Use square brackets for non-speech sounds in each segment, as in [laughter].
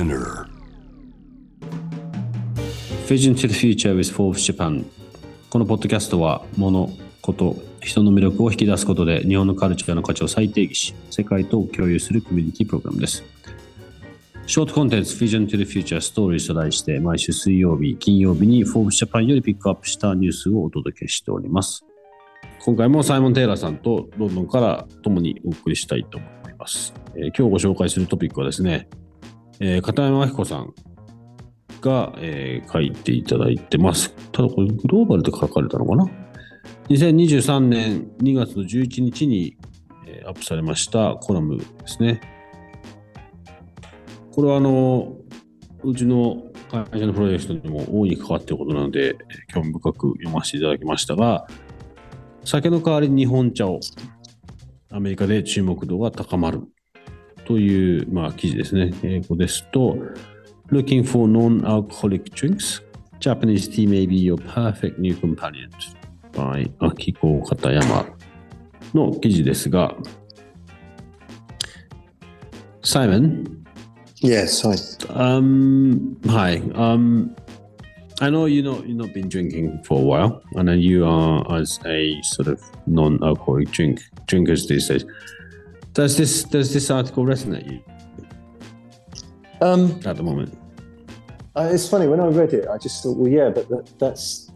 Spinner. Vision to the Future with Forbes Japan. このポッドキャストは物、こと、人の魅力を引き出すことで日本のカルチャーの価値を再定義し世界と共有するコミュニティプログラムです。ショートコンテンツ Vision to the Future Stories と題して毎週水曜日、金曜日に Forbes Japan よりピックアップしたニュースをお届けしております。今回もサイモン・テイラーさんとロンドンから共にお送りしたいと思います、えー今日ご紹介するトピックはですね、えー片山明子さんが、えー書いていただいてます。ただこれグローバルで書かれたのかな ?2023 年2月の11日に、えーアップされましたコラムですね。これはあの、うちの会社のプロジェクトにも大いに関わっていることなので、興味深く読ませていただきましたが、酒の代わりに日本茶をアメリカで注目度が高まるという、まあ、記事ですね。英語ですと、Looking for non-alcoholic drinks? Japanese tea may be your perfect new companion by 秋子片山の記事ですが、Simon, Yes, I, um, hi. Um, I know you know you've not been drinking for a while, and then you are as a sort of non-alcoholic drink drinkers these days. Does this does this article resonate you um, at the moment? uh, it's funny when I read it, I just thought, well, yeah, but that, that's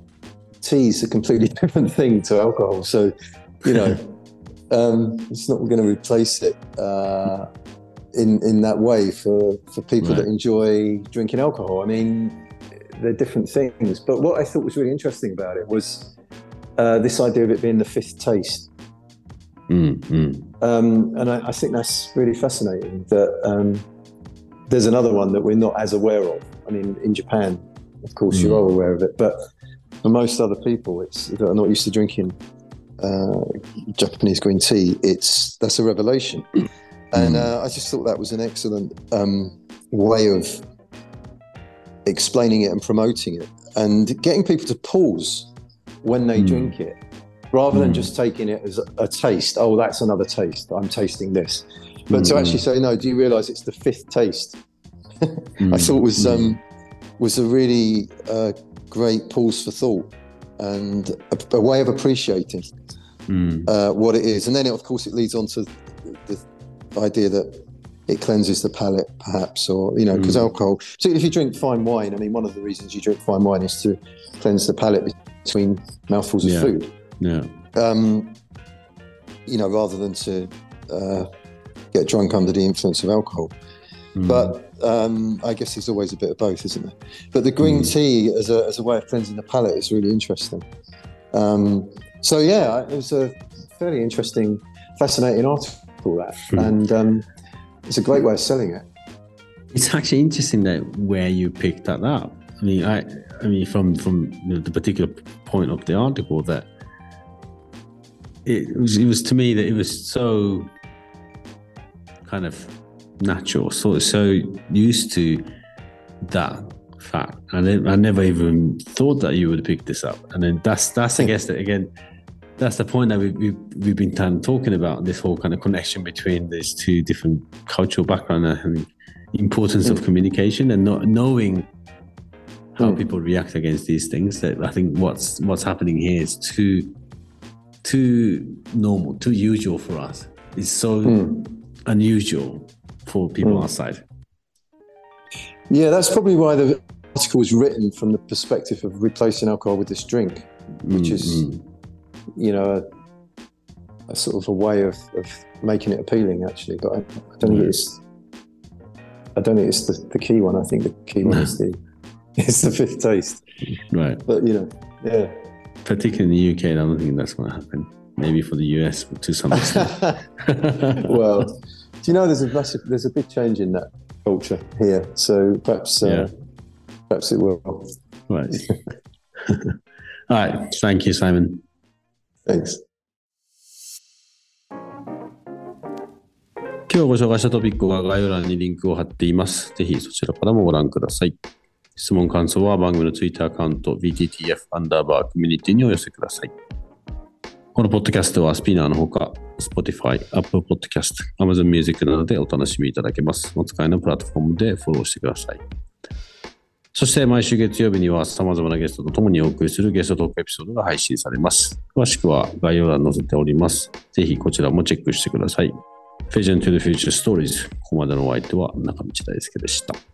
tea's a completely [laughs] different thing to alcohol. So, you know, [laughs] um, it's not going to replace it uh, in in that way for for people Right. that enjoy drinking alcohol. I mean, they're different things. But what I thought was really interesting about it was uh, this idea of it being the fifth taste. Mm, mm. Um, and I, I think that's really fascinating that um, there's another one that we're not as aware of. I mean, in Japan, of course, you Mm. are aware of it, but for most other people, it's that are not used to drinking uh, Japanese green tea. It's that's a revelation, [clears throat] and Mm. uh, I just thought that was an excellent um, way of explaining it and promoting it, and getting people to pause when they Mm. drink it, rather than Mm. just taking it as a, taste. Oh, that's another taste. I'm tasting this. But to Mm. actually say, no, do you realise it's the fifth taste? [laughs] I Mm. thought was Mm. um, was a really uh, great pause for thought and a, a way of appreciating Mm. uh, what it is. And then, it, of course, it leads on to the, idea that it cleanses the palate, perhaps, or you know, because Mm. alcohol. So if you drink fine wine, I mean, one of the reasons you drink fine wine is to cleanse the palate between mouthfuls of Yeah. food. Yeah. Um, you know, rather than to uh, get drunk under the influence of alcohol. Mm. But um, I guess there's always a bit of both, isn't there? But the green Mm. tea as a, as a way of cleansing the palate is really interesting. Um, so yeah, it was a fairly interesting, fascinating article that, Mm. and um, it's a great way of selling it. It's actually interesting that where you picked that up. I mean, I, I mean, from from the particular point of the article that it was, it was to me that it was so kind of natural, so so used to that fact, and then I never even thought that you would pick this up. And then that's that's I guess that again. That's the point that we, we, we've been of talking about this whole kind of connection between these two different cultural backgrounds and importance of communication and not knowing how Mm. people react against these things that i think what's what's happening here is too too normal too usual for us it's so Mm. unusual for people Mm. outside Yeah, that's probably why the article was written from the perspective of replacing alcohol with this drink. Which Mm, is- You know, a, a sort of a way of, of making it appealing, actually. But I, I don't think it's. I don't think it's the, the key one. I think the key one is [laughs] the is the fifth taste. right But you know, yeah particularly in the uk i don't think that's going to happen maybe for the us to some extent [laughs] well, Do you know there's a massive, there's a big change in that culture here. So perhaps, uh, Yeah. perhaps it will. Right. [laughs] All right. Thank you, Simon. Thanks. 今日ご紹介したトピックは概要欄にリンクを貼っています。ぜひそちらからもご覧ください。 質問感想は番組の Twitter アカウント BTTF アンダーバーコミュニティにお寄せください。このポッドキャストはスピナーのほか Spotify、Apple Podcast、Amazon Music などでお楽しみいただけます。お使いのプラットフォームでフォローしてください。そして毎週月曜日には様々なゲストと共にお送りするゲストトークエピソードが配信されます。詳しくは概要欄に載せております。ぜひこちらもチェックしてください。Vision to the Future Stories。ここまでのお相手は中道大輔でした。